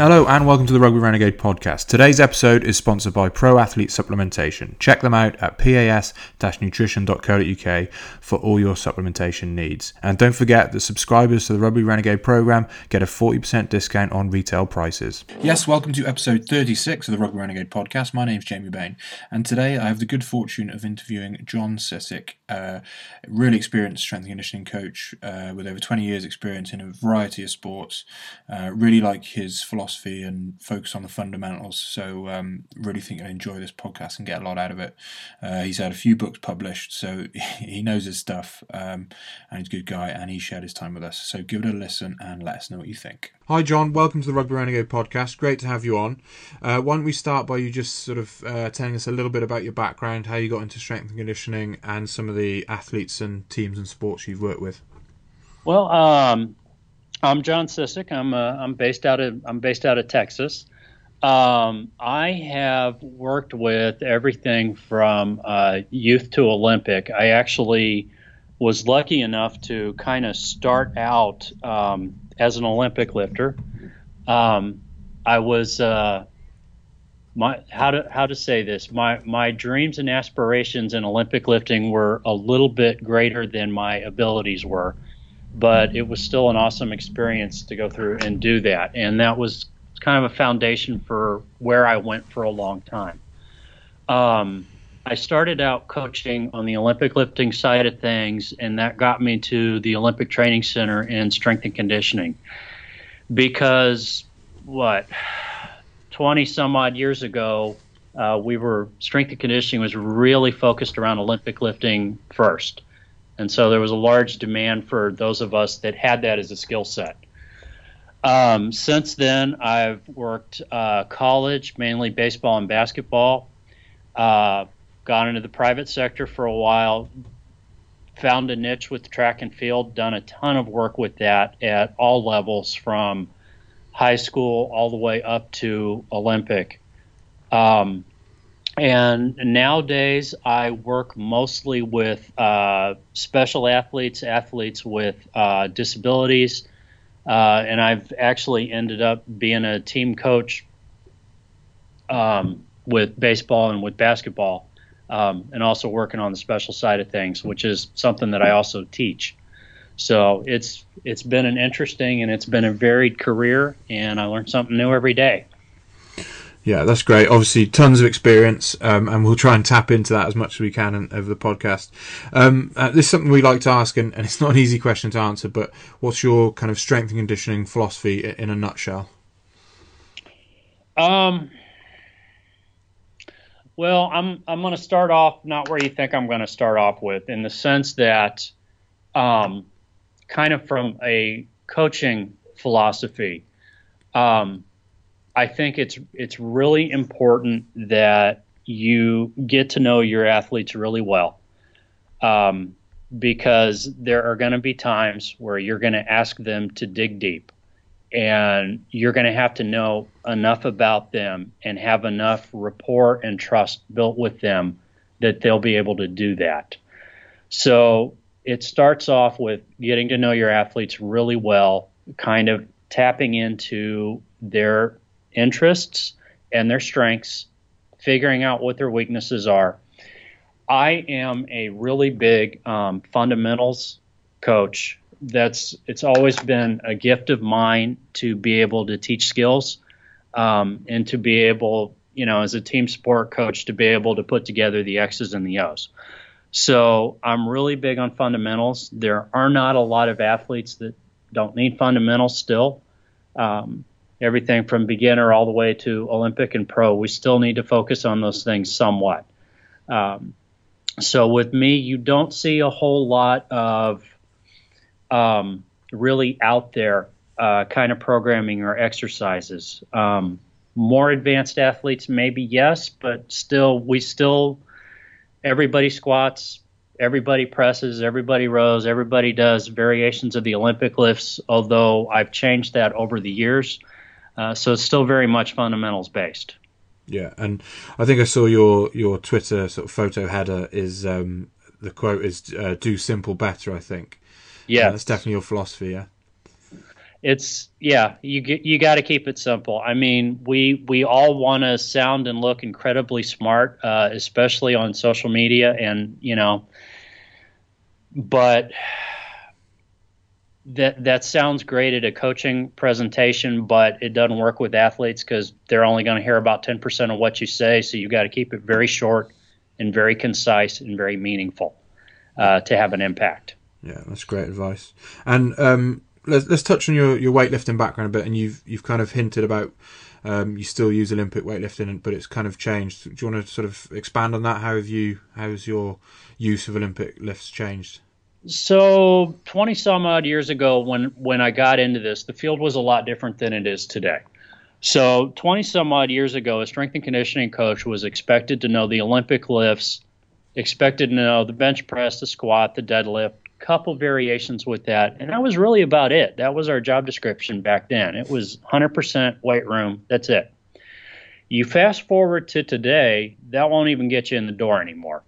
Hello and welcome to the Rugby Renegade podcast. Today's episode is sponsored by Pro Athlete Supplementation. Check them out at pas-nutrition.co.uk for all your supplementation needs. And don't forget that subscribers to the Rugby Renegade program get a 40% discount on retail prices. Yes, welcome to episode 36 of the Rugby Renegade podcast. My name is Jamie Bain, and today I have the good fortune of interviewing John Cissik, a really experienced strength and conditioning coach uh, with over 20 years' experience in a variety of sports. Uh, really like his philosophy philosophy and focus on the fundamentals. So, um, really think you'll enjoy this podcast and get a lot out of it. Uh, he's had a few books published, so he knows his stuff, um, and he's a good guy, and he shared his time with us. So, give it a listen and let us know what you think. Hi, John. Welcome to the Rugby Renegade podcast. Great to have you on. Uh, why don't we start by you just sort of uh, telling us a little bit about your background, how you got into strength and conditioning, and some of the athletes and teams and sports you've worked with? Well, um, I'm John Cissik. I'm uh, I'm based out of I'm based out of Texas. Um, I have worked with everything from uh, youth to Olympic. I actually was lucky enough to kind of start out um, as an Olympic lifter. Um, I was uh, my how to how to say this. My my dreams and aspirations in Olympic lifting were a little bit greater than my abilities were but it was still an awesome experience to go through and do that. And that was kind of a foundation for where I went for a long time. Um, I started out coaching on the Olympic lifting side of things, and that got me to the Olympic Training Center in strength and conditioning. Because, what, 20 some odd years ago, uh, we were, strength and conditioning was really focused around Olympic lifting first. And so there was a large demand for those of us that had that as a skill set. Um, since then, I've worked uh, college, mainly baseball and basketball. Uh, gone into the private sector for a while. Found a niche with track and field. Done a ton of work with that at all levels, from high school all the way up to Olympic. Um, and nowadays, I work mostly with uh, special athletes, athletes with uh, disabilities, uh, and I've actually ended up being a team coach um, with baseball and with basketball, um, and also working on the special side of things, which is something that I also teach. So it's it's been an interesting and it's been a varied career, and I learn something new every day. Yeah, that's great. Obviously, tons of experience, um, and we'll try and tap into that as much as we can in, over the podcast. Um, uh, this is something we like to ask, and, and, it's not an easy question to answer, but what's your kind of strength and conditioning philosophy in a nutshell? Um, well, I'm I'm going to start off not where you think I'm going to start off with, in the sense that, um, kind of from a coaching philosophy. Um, I think it's it's really important that you get to know your athletes really well, um, because there are going to be times where you're going to ask them to dig deep, and you're going to have to know enough about them and have enough rapport and trust built with them that they'll be able to do that. So it starts off with getting to know your athletes really well, kind of tapping into their interests and their strengths, figuring out what their weaknesses are. I am a really big um, fundamentals coach. That's it's always been a gift of mine to be able to teach skills um, and to be able, you know, as a team sport coach, to be able to put together the X's and the O's. So I'm really big on fundamentals. There are not a lot of athletes that don't need fundamentals still. Um, everything from beginner all the way to Olympic and pro. We still need to focus on those things somewhat. Um, so with me, you don't see a whole lot of um, really out there uh, kind of programming or exercises. Um, more advanced athletes, maybe yes, but still, we still everybody squats, Everybody presses, everybody rows, everybody does variations of the Olympic lifts, although I've changed that over the years. Uh, so it's still very much fundamentals based. Yeah, and I think I saw your your Twitter sort of photo header is um, the quote is uh, "do simple better." I think. Yeah, uh, that's definitely your philosophy. Yeah. It's yeah, you get, you got to keep it simple. I mean, we we all want to sound and look incredibly smart, uh, especially on social media, and you know, but that that sounds great at a coaching presentation, but it doesn't work with athletes because they're only going to hear about 10% of what you say. So you've got to keep it very short and very concise and very meaningful uh, to have an impact. Yeah, that's great advice. And um, let's let's touch on your, your weightlifting background a bit. And you've you've kind of hinted about um, you still use Olympic weightlifting, but it's kind of changed. Do you want to sort of expand on that? How have you how has your use of Olympic lifts changed? So 20 some odd years ago when when I got into this, the field was a lot different than it is today. So 20 some odd years ago, a strength and conditioning coach was expected to know the Olympic lifts, expected to know the bench press, the squat, the deadlift, a couple variations with that, and that was really about it. That was our job description back then. It was 100% weight room. That's it. You fast forward to today, that won't even get you in the door anymore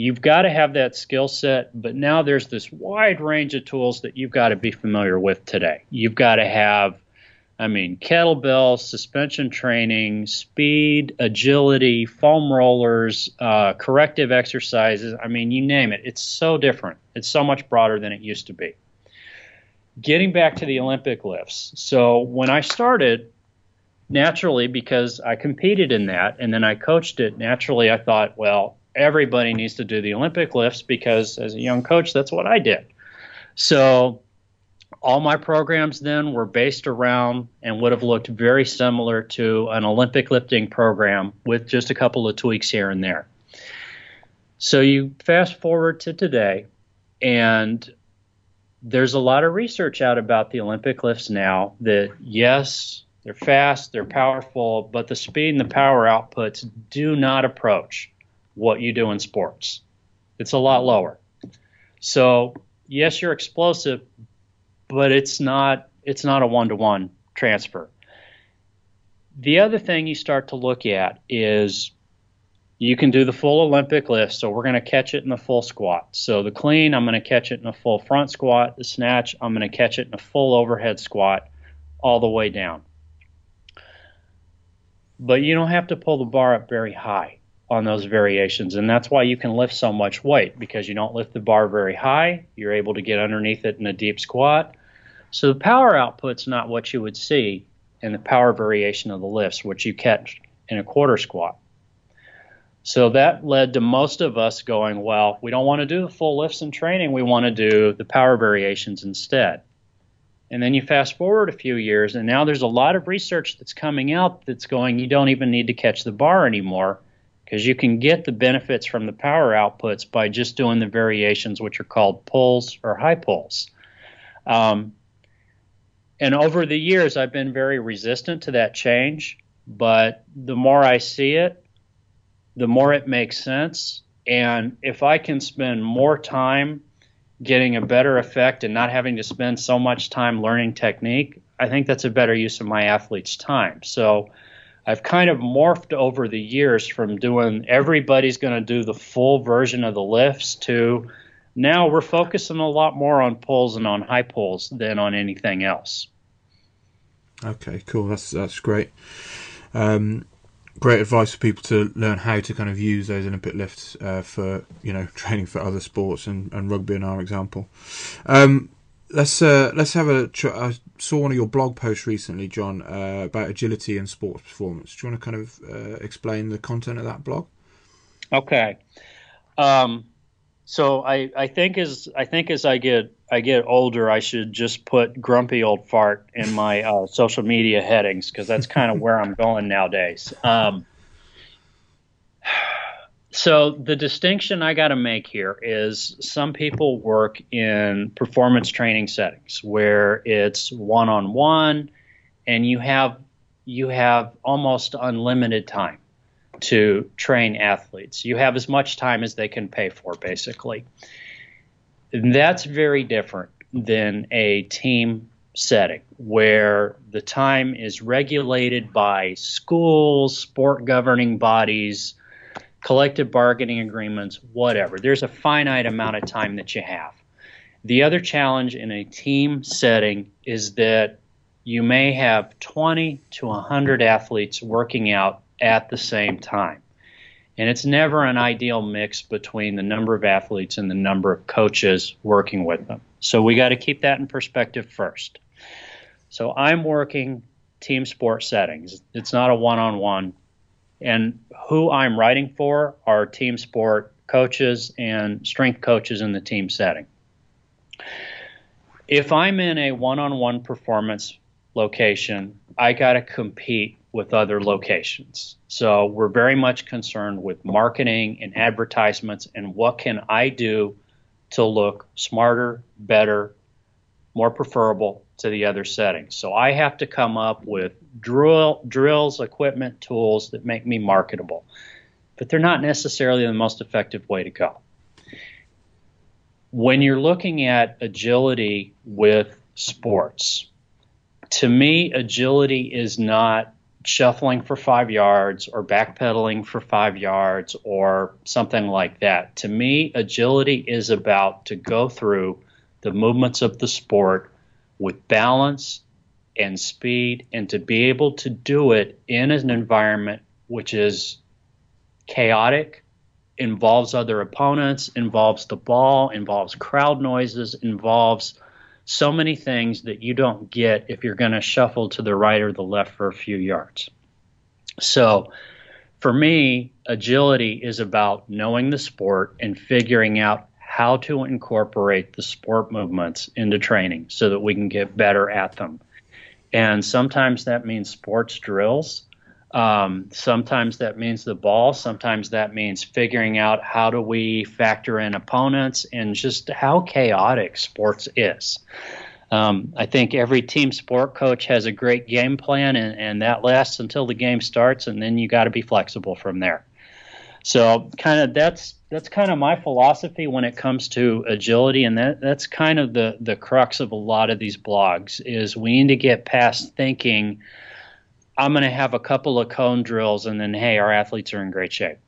you've got to have that skill set, but now there's this wide range of tools that you've got to be familiar with today. You've got to have, I mean, kettlebell, suspension training, speed, agility, foam rollers, uh, corrective exercises. I mean, you name it. It's so different. It's so much broader than it used to be. Getting back to the Olympic lifts. So when I started, naturally, because I competed in that and then I coached it, naturally I thought, well, everybody needs to do the Olympic lifts because as a young coach, that's what I did. So all my programs then were based around and would have looked very similar to an Olympic lifting program with just a couple of tweaks here and there. So you fast forward to today, and there's a lot of research out about the Olympic lifts now that, yes, they're fast, they're powerful, but the speed and the power outputs do not approach what you do in sports. It's a lot lower. So yes, you're explosive, but it's not it's not a one to one transfer. The other thing you start to look at is you can do the full Olympic lift. So we're going to catch it in the full squat. So the clean, I'm going to catch it in a full front squat. The snatch, I'm going to catch it in a full overhead squat all the way down. But you don't have to pull the bar up very high on those variations. And that's why you can lift so much weight because you don't lift the bar very high. You're able to get underneath it in a deep squat. So the power output's not what you would see in the power variation of the lifts, which you catch in a quarter squat. So that led to most of us going, well, we don't want to do the full lifts in training. We want to do the power variations instead. And then you fast forward a few years, and now there's a lot of research that's coming out that's going, you don't even need to catch the bar anymore because you can get the benefits from the power outputs by just doing the variations, which are called pulls or high pulls. Um, and over the years, I've been very resistant to that change, but the more I see it, the more it makes sense. And if I can spend more time getting a better effect and not having to spend so much time learning technique, I think that's a better use of my athlete's time. So I've kind of morphed over the years from doing everybody's going to do the full version of the lifts to now we're focusing a lot more on pulls and on high pulls than on anything else. Okay, cool. That's that's great. Um, great advice for people to learn how to kind of use those Olympic lifts uh, for you know training for other sports and, and rugby in our example. Um, let's uh, let's have a. Tr- I saw one of your blog posts recently, John, uh, about agility and sports performance. Do you want to kind of uh, explain the content of that blog? Okay. Um, so I, I think as I think as I get I get older, I should just put grumpy old fart in my uh, social media headings because that's kind of where I'm going nowadays. Um, so the distinction I got to make here is some people work in performance training settings where it's one on one and you have you have almost unlimited time. to train athletes. You have as much time as they can pay for, basically. And that's very different than a team setting where the time is regulated by schools, sport governing bodies, collective bargaining agreements, whatever. There's a finite amount of time that you have. The other challenge in a team setting is that you may have 20 to 100 athletes working out at the same time. And it's never an ideal mix between the number of athletes and the number of coaches working with them. So we got to keep that in perspective first. So I'm working team sport settings. It's not a one on one. And who I'm writing for are team sport coaches and strength coaches in the team setting. If I'm in a one on one performance location, I got to compete with other locations. So we're very much concerned with marketing and advertisements and what can I do to look smarter, better, more preferable to the other settings. So I have to come up with drill, drills, equipment, tools that make me marketable. But they're not necessarily the most effective way to go. When you're looking at agility with sports, to me, agility is not shuffling for five yards or backpedaling for five yards or something like that. To me, agility is about to go through the movements of the sport with balance and speed and to be able to do it in an environment which is chaotic, involves other opponents, involves the ball, involves crowd noises, involves so many things that you don't get if you're going to shuffle to the right or the left for a few yards. So, for me, agility is about knowing the sport and figuring out how to incorporate the sport movements into training so that we can get better at them. And sometimes that means sports drills. Um, sometimes that means the ball. Sometimes that means figuring out how do we factor in opponents and just how chaotic sports is. Um, I think every team sport coach has a great game plan, and, and that lasts until the game starts, and then you got to be flexible from there. So, kind of that's that's kind of my philosophy when it comes to agility, and that that's kind of the the crux of a lot of these blogs is we need to get past thinking I'm going to have a couple of cone drills, and then hey, our athletes are in great shape.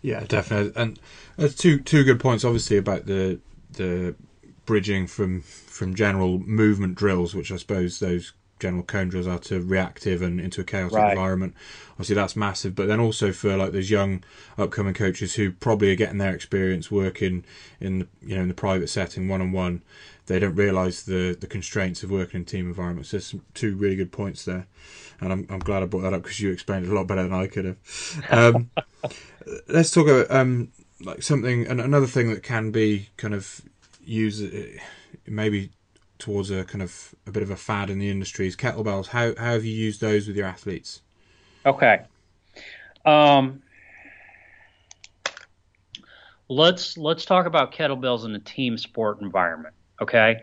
Yeah, definitely, and that's two two good points. Obviously about the the bridging from from general movement drills, which I suppose those general cone drills are to reactive and into a chaotic right. environment. Obviously, that's massive. But then also for like those young upcoming coaches who probably are getting their experience working in the, you know in the private setting one on one, they don't realise the the constraints of working in team environments. There's some, two really good points there and I'm, I'm glad I brought that up because you explained it a lot better than I could have. Um, let's talk about um, like something, and another thing that can be kind of used, maybe towards a kind of a bit of a fad in the industry is kettlebells. How how have you used those with your athletes? Okay. Um, let's let's talk about kettlebells in a team sport environment. Okay.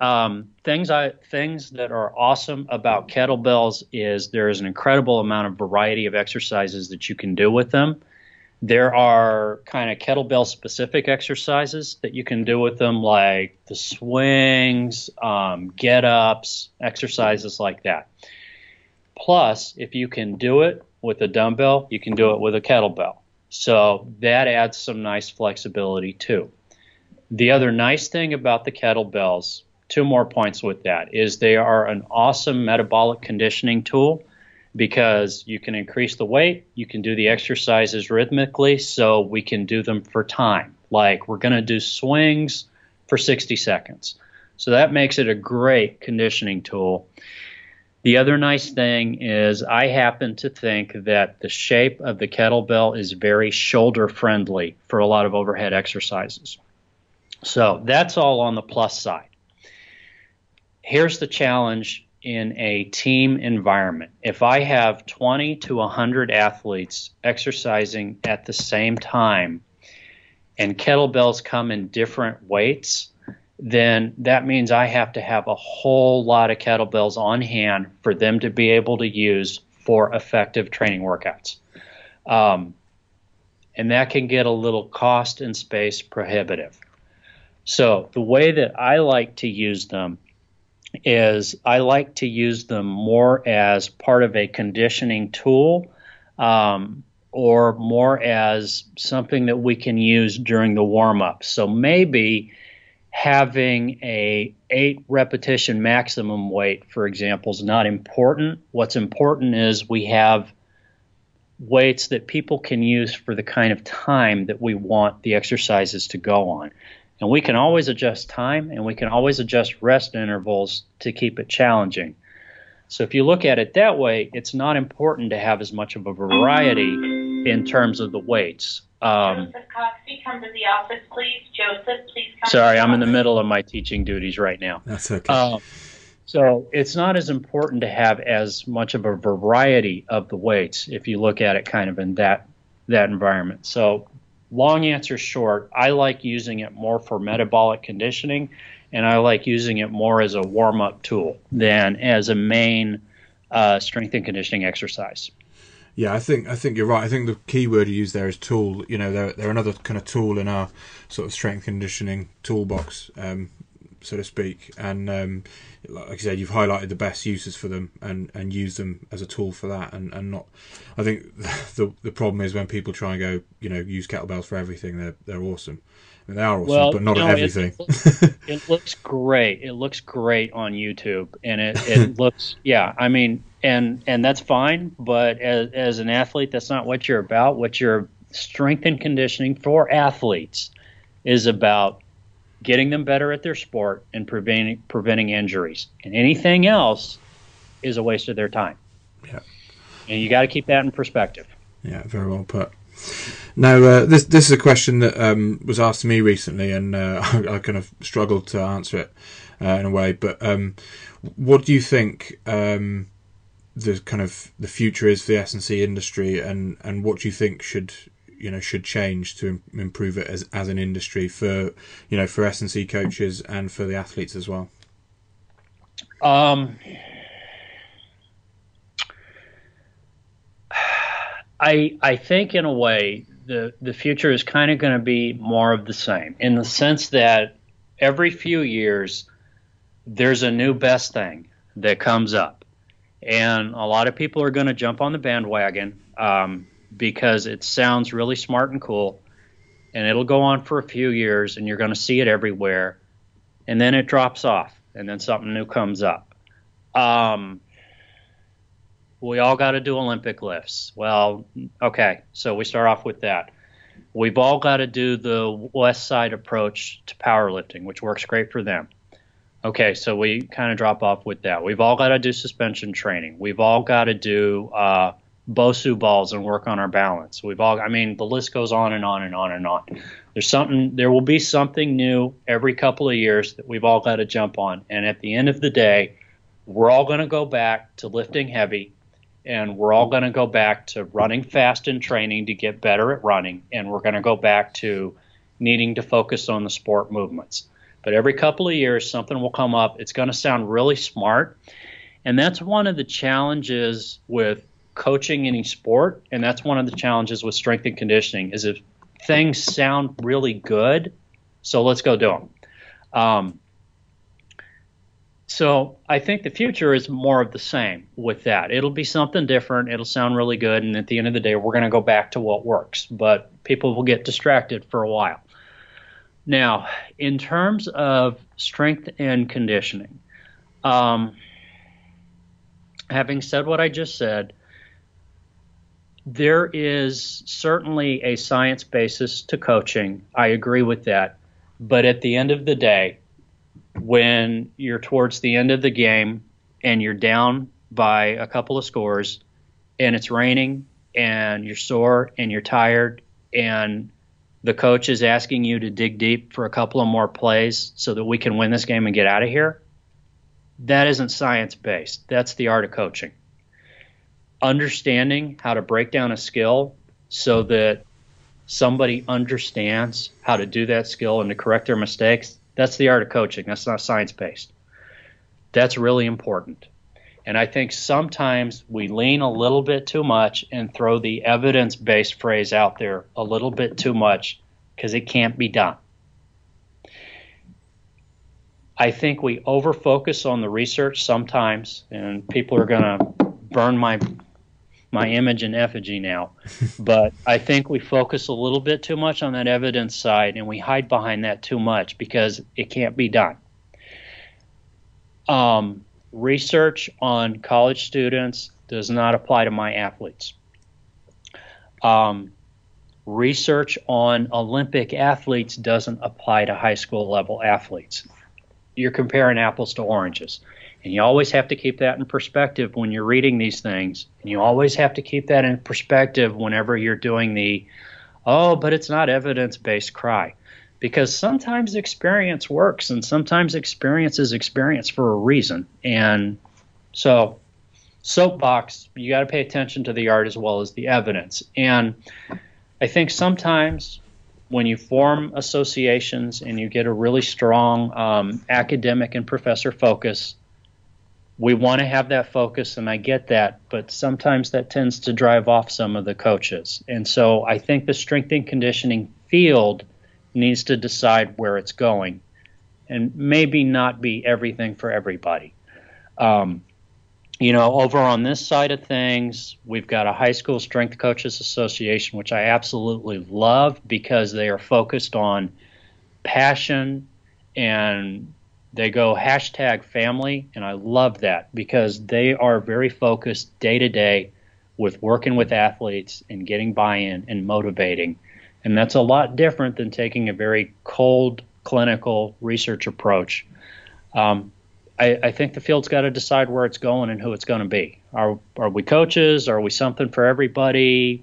Um, things I things that are awesome about kettlebells is there is an incredible amount of variety of exercises that you can do with them. There are kind of kettlebell specific exercises that you can do with them, like the swings, um, get ups, exercises like that. Plus, if you can do it with a dumbbell, you can do it with a kettlebell. So that adds some nice flexibility too. The other nice thing about the kettlebells two more points with that is they are an awesome metabolic conditioning tool because you can increase the weight, you can do the exercises rhythmically, so we can do them for time. Like we're going to do swings for 60 seconds. So that makes it a great conditioning tool. The other nice thing is I happen to think that the shape of the kettlebell is very shoulder friendly for a lot of overhead exercises. So that's all on the plus side here's the challenge in a team environment. If I have 20 to 100 athletes exercising at the same time and kettlebells come in different weights, then that means I have to have a whole lot of kettlebells on hand for them to be able to use for effective training workouts. Um, and that can get a little cost and space prohibitive. So the way that I like to use them is I like to use them more as part of a conditioning tool um, or more as something that we can use during the warm up. So maybe having a eight repetition maximum weight, for example, is not important. What's important is we have weights that people can use for the kind of time that we want the exercises to go on. And we can always adjust time and we can always adjust rest intervals to keep it challenging. So if you look at it that way, it's not important to have as much of a variety in terms of the weights. Um, Joseph Coxby, come to the office, please. Joseph, please come. Sorry, I'm in the middle of my teaching duties right now. That's okay. Um, so it's not as important to have as much of a variety of the weights if you look at it kind of in that that environment. So long answer short, I like using it more for metabolic conditioning and I like using it more as a warm up tool than as a main uh, strength and conditioning exercise. Yeah, I think I think you're right. I think the key word you use there is tool. You know, they're they're another kind of tool in our sort of strength conditioning toolbox, um, so to speak. And um, like I said, you've highlighted the best uses for them and and use them as a tool for that, and and not. I think the the problem is when people try and go, you know, use kettlebells for everything. They're they're awesome. I mean, they are awesome, well, but not know, everything. It, it, looks great. It looks great on YouTube, and it, it looks yeah. I mean, and and that's fine. But as as an athlete, that's not what you're about. What you're strength and conditioning for athletes is about getting them better at their sport and preventing preventing injuries. And anything else is a waste of their time. Yeah. And you got to keep that in perspective. Yeah, very well put. Now, uh, this this is a question that um, was asked to me recently, and uh, I, I, kind of struggled to answer it uh, in a way. But um, what do you think um, the kind of the future is for the S and C industry, and and what do you think should you know should change to improve it as as an industry for you know for S and C coaches and for the athletes as well? Um, I I think in a way the the future is kind of going to be more of the same in the sense that every few years there's a new best thing that comes up and a lot of people are going to jump on the bandwagon um, because it sounds really smart and cool, and it'll go on for a few years, and you're going to see it everywhere, and then it drops off, and then something new comes up. Um, we all got to do Olympic lifts. Well, okay, so we start off with that. We've all got to do the West Side approach to powerlifting, which works great for them. Okay, so we kind of drop off with that. We've all got to do suspension training. We've all got to do uh, Bosu balls and work on our balance. We've all, I mean, the list goes on and on and on and on. There's something, there will be something new every couple of years that we've all got to jump on. And at the end of the day, we're all going to go back to lifting heavy and we're all going to go back to running fast and training to get better at running. And we're going to go back to needing to focus on the sport movements. But every couple of years, something will come up. It's going to sound really smart. And that's one of the challenges with coaching any sport. And that's one of the challenges with strength and conditioning is if things sound really good, so let's go do them. Um, so I think the future is more of the same with that. It'll be something different. It'll sound really good, and at the end of the day, we're going to go back to what works. But people will get distracted for a while. Now, in terms of strength and conditioning, um, having said what I just said, there is certainly a science basis to coaching. I agree with that. But at the end of the day, when you're towards the end of the game and you're down by a couple of scores and it's raining and you're sore and you're tired and the coach is asking you to dig deep for a couple of more plays so that we can win this game and get out of here, that isn't science based. That's the art of coaching. Understanding how to break down a skill so that somebody understands how to do that skill and to correct their mistakes, that's the art of coaching. That's not science based. That's really important. And I think sometimes we lean a little bit too much and throw the evidence based phrase out there a little bit too much because it can't be done. I think we overfocus on the research sometimes, and people are going to burn my my image and effigy now. but I think we focus a little bit too much on that evidence side, and we hide behind that too much because it can't be done. Um, research on college students does not apply to my athletes. Um, research on Olympic athletes doesn't apply to high school level athletes. You're comparing apples to oranges. And you always have to keep that in perspective when you're reading these things. And you always have to keep that in perspective whenever you're doing the, oh, but it's not evidence based cry because sometimes experience works and sometimes experience is experience for a reason. And so, soapbox, you got to pay attention to the art as well as the evidence. And I think sometimes when you form associations and you get a really strong um, academic and professor focus, we want to have that focus, and I get that, but sometimes that tends to drive off some of the coaches. And so I think the strength and conditioning field needs to decide where it's going and maybe not be everything for everybody. Um, you know, over on this side of things, we've got a high school strength coaches association, which I absolutely love because they are focused on passion and they go hashtag family. And I love that because they are very focused day to day with working with athletes and getting buy in and motivating. And that's a lot different than taking a very cold clinical research approach. Um, I, I, think the field's got to decide where it's going and who it's going to be. Are are we coaches? Are we something for everybody?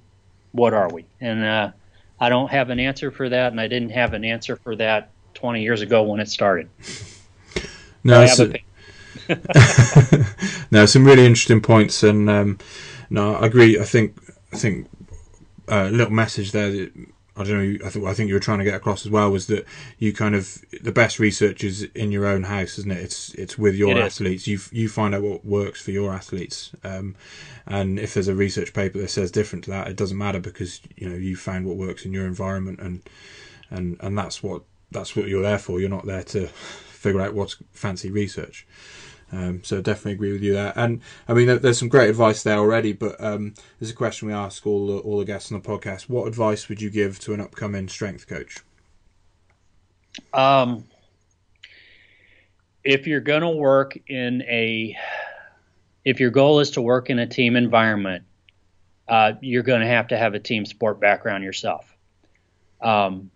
What are we? And uh, I don't have an answer for that, and I didn't have an answer for that 20 years ago when it started. No, so, no, some really interesting points, and um, no, I agree. I think I think a uh, little message there that I don't know. I think I think you were trying to get across as well was that you kind of the best research is in your own house, isn't it? It's it's with your it athletes. You you find out what works for your athletes, um, and if there's a research paper that says different to that, it doesn't matter because you know you found what works in your environment, and and and that's what that's what you're there for. You're not there to figure out what's fancy research. Um, so definitely agree with you there. And I mean, there's some great advice there already, but um, there's a question we ask all the, all the guests on the podcast. What advice would you give to an upcoming strength coach? Um, if you're going to work in a, if your goal is to work in a team environment, uh, you're going to have to have a team sport background yourself. Um,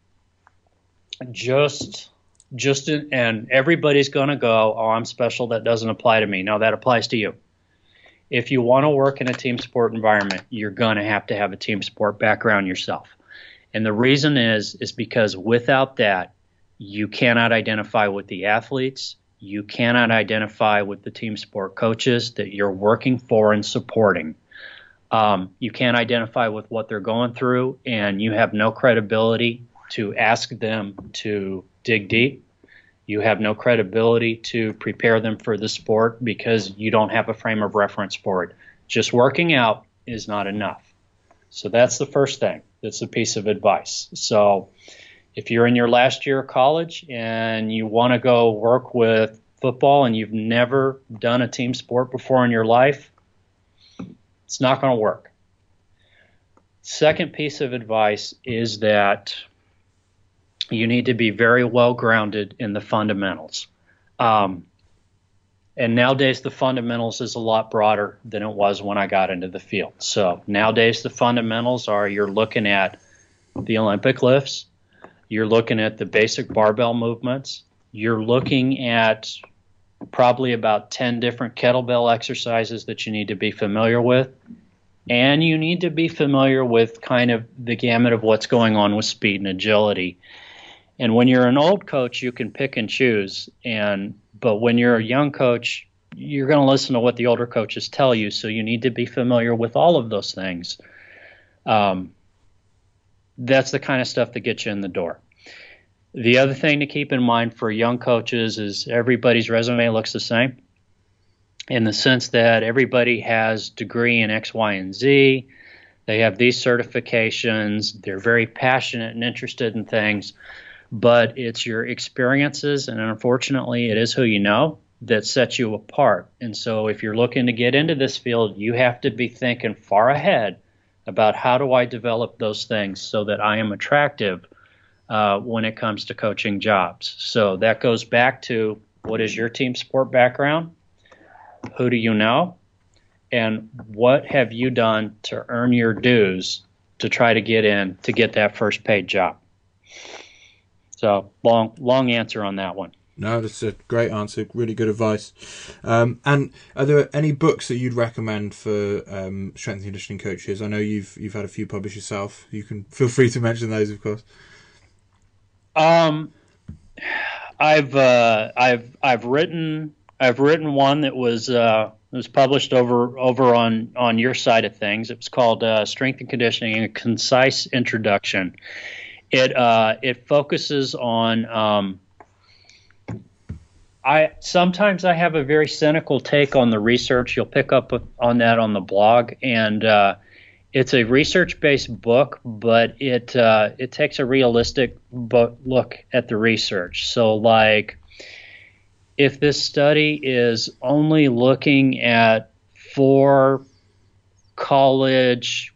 just just in, and everybody's going to go, oh, I'm special. That doesn't apply to me. No, that applies to you. If you want to work in a team sport environment, you're going to have to have a team sport background yourself. And the reason is is because without that, you cannot identify with the athletes, you cannot identify with the team sport coaches that you're working for and supporting. Um, you can't identify with what they're going through, and you have no credibility to ask them to dig deep. You have no credibility to prepare them for the sport because you don't have a frame of reference for it. Just working out is not enough. So that's the first thing. That's a piece of advice. So if you're in your last year of college and you want to go work with football and you've never done a team sport before in your life, it's not going to work. Second piece of advice is that you need to be very well grounded in the fundamentals. Um, and nowadays, the fundamentals is a lot broader than it was when I got into the field. So nowadays, the fundamentals are you're looking at the Olympic lifts, you're looking at the basic barbell movements, you're looking at probably about 10 different kettlebell exercises that you need to be familiar with. And you need to be familiar with kind of the gamut of what's going on with speed and agility and when you're an old coach, you can pick and choose. And but when you're a young coach, you're going to listen to what the older coaches tell you. So you need to be familiar with all of those things. Um, that's the kind of stuff that gets you in the door. The other thing to keep in mind for young coaches is everybody's resume looks the same. in the sense that everybody has degree in X, Y, and Z. They have these certifications. They're very passionate and interested in things, but it's your experiences, and unfortunately, it is who you know that sets you apart. And so, if you're looking to get into this field, you have to be thinking far ahead about how do I develop those things so that I am attractive uh, when it comes to coaching jobs. So that goes back to what is your team sport background? Who do you know? And what have you done to earn your dues to try to get in to get that first paid job? So long, long answer on that one. No, that's a great answer. Really good advice. Um, and are there any books that you'd recommend for um, strength and conditioning coaches? I know you've you've had a few published yourself. You can feel free to mention those, of course. Um, I've uh, I've I've written I've written one that was uh, was published over over on on your side of things. It was called uh, Strength and Conditioning: A Concise Introduction. It uh, it focuses on. Um, I sometimes I have a very cynical take on the research. You'll pick up on that on the blog, and uh, it's a research-based book, but it uh, it takes a realistic look at the research. So, like, if this study is only looking at four college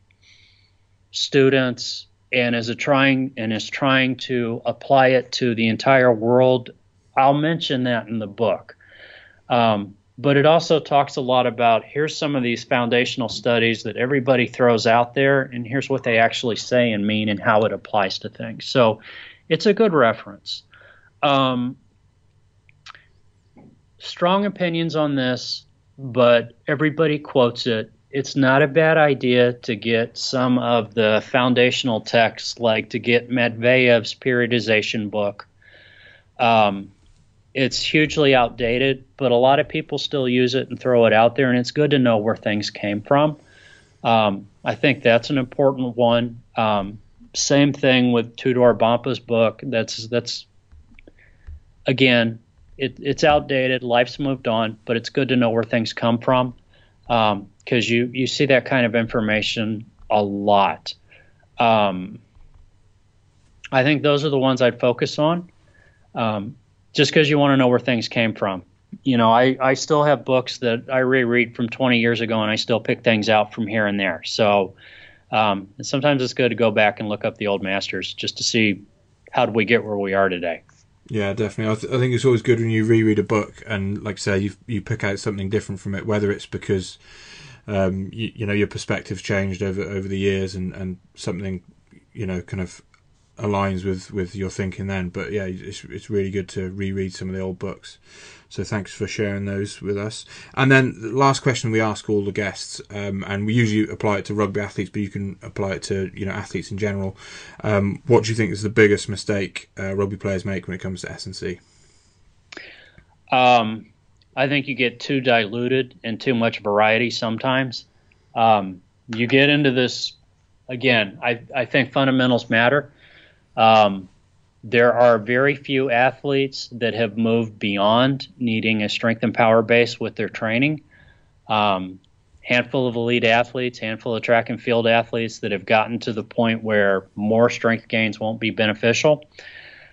students and is trying and is trying to apply it to the entire world, I'll mention that in the book. Um, but it also talks a lot about here's some of these foundational studies that everybody throws out there, and here's what they actually say and mean and how it applies to things. So it's a good reference. Um, strong opinions on this, but everybody quotes it. It's not a bad idea to get some of the foundational texts, like to get Matveev's periodization book. Um, it's hugely outdated, but a lot of people still use it and throw it out there, and it's good to know where things came from. Um, I think that's an important one. Um, same thing with Tudor Bompa's book. That's that's again, it, it's outdated. Life's moved on, but it's good to know where things come from because um, you you see that kind of information a lot. Um, I think those are the ones I'd focus on. Um, just because you want to know where things came from. You know, I, I still have books that I reread from 20 years ago, and I still pick things out from here and there. So um, sometimes it's good to go back and look up the old masters just to see how did we get where we are today. Yeah, definitely. I, th- I think it's always good when you reread a book and, like I say, you you pick out something different from it, whether it's because um, you, you know your perspective's changed over over the years and and something you know kind of aligns with with your thinking then. But yeah, it's it's really good to reread some of the old books. So thanks for sharing those with us. And then the last question we ask all the guests, um, and we usually apply it to rugby athletes, but you can apply it to you know athletes in general. Um, what do you think is the biggest mistake uh, rugby players make when it comes to S and C? Um, I think you get too diluted and too much variety sometimes. Um, you get into this again. I I think fundamentals matter um, there are very few athletes that have moved beyond needing a strength and power base with their training. Um, handful of elite athletes, handful of track and field athletes that have gotten to the point where more strength gains won't be beneficial.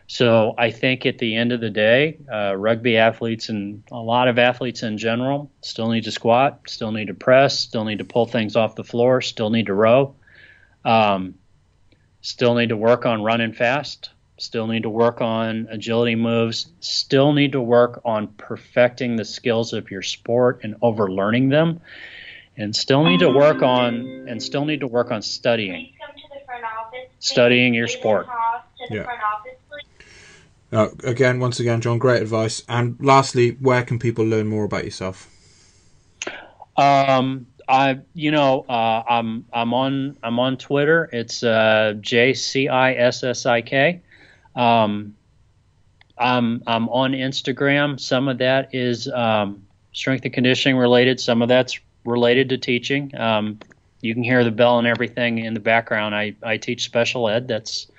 So I think at the end of the day, uh, rugby athletes and a lot of athletes in general still need to squat, still need to press, still need to pull things off the floor, still need to row. Um, Still need to work on running fast. Still need to work on agility moves. Still need to work on perfecting the skills of your sport and overlearning them. And still need to work on and still need to work on studying. Studying your sport. Yeah. Uh, again, once again, John, great advice. And lastly, where can people learn more about yourself? Um, I, you know, uh, I'm I'm on I'm on Twitter. It's uh, J C I S S I K. Um, I'm I'm on Instagram. Some of that is um, strength and conditioning related. Some of that's related to teaching. Um, you can hear the bell and everything in the background. I, I teach special ed. That's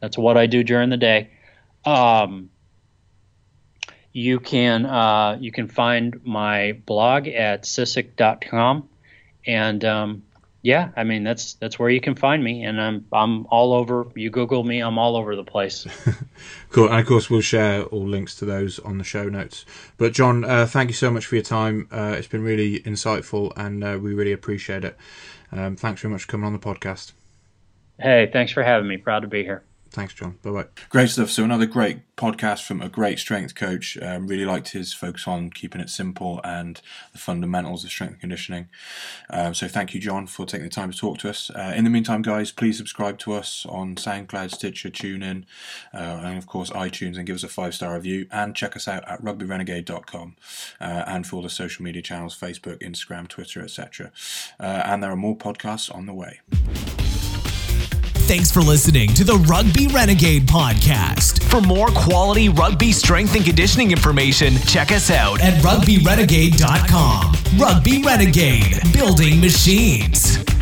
that's what I do during the day. Um, you can uh, you can find my blog at cissik.com, and um, yeah, I mean that's that's where you can find me, and I'm I'm all over. You Google me, I'm all over the place. cool, and of course we'll share all links to those on the show notes. But John, uh, thank you so much for your time. Uh, it's been really insightful, and uh, we really appreciate it. Um, thanks very much for coming on the podcast. Hey, thanks for having me. Proud to be here. Thanks, John. Bye bye. Great stuff. So another great podcast from a great strength coach. Um, really liked his focus on keeping it simple and the fundamentals of strength and conditioning. Um, so thank you, John, for taking the time to talk to us. Uh, in the meantime, guys, please subscribe to us on SoundCloud, Stitcher, TuneIn, uh, and of course iTunes, and give us a five star review. And check us out at rugbyrenegade.com uh, and for the social media channels: Facebook, Instagram, Twitter, etc. Uh, and there are more podcasts on the way. Thanks for listening to the Rugby Renegade podcast. For more quality rugby strength and conditioning information, check us out at rugbyrenegade.com. Rugby Renegade, building machines.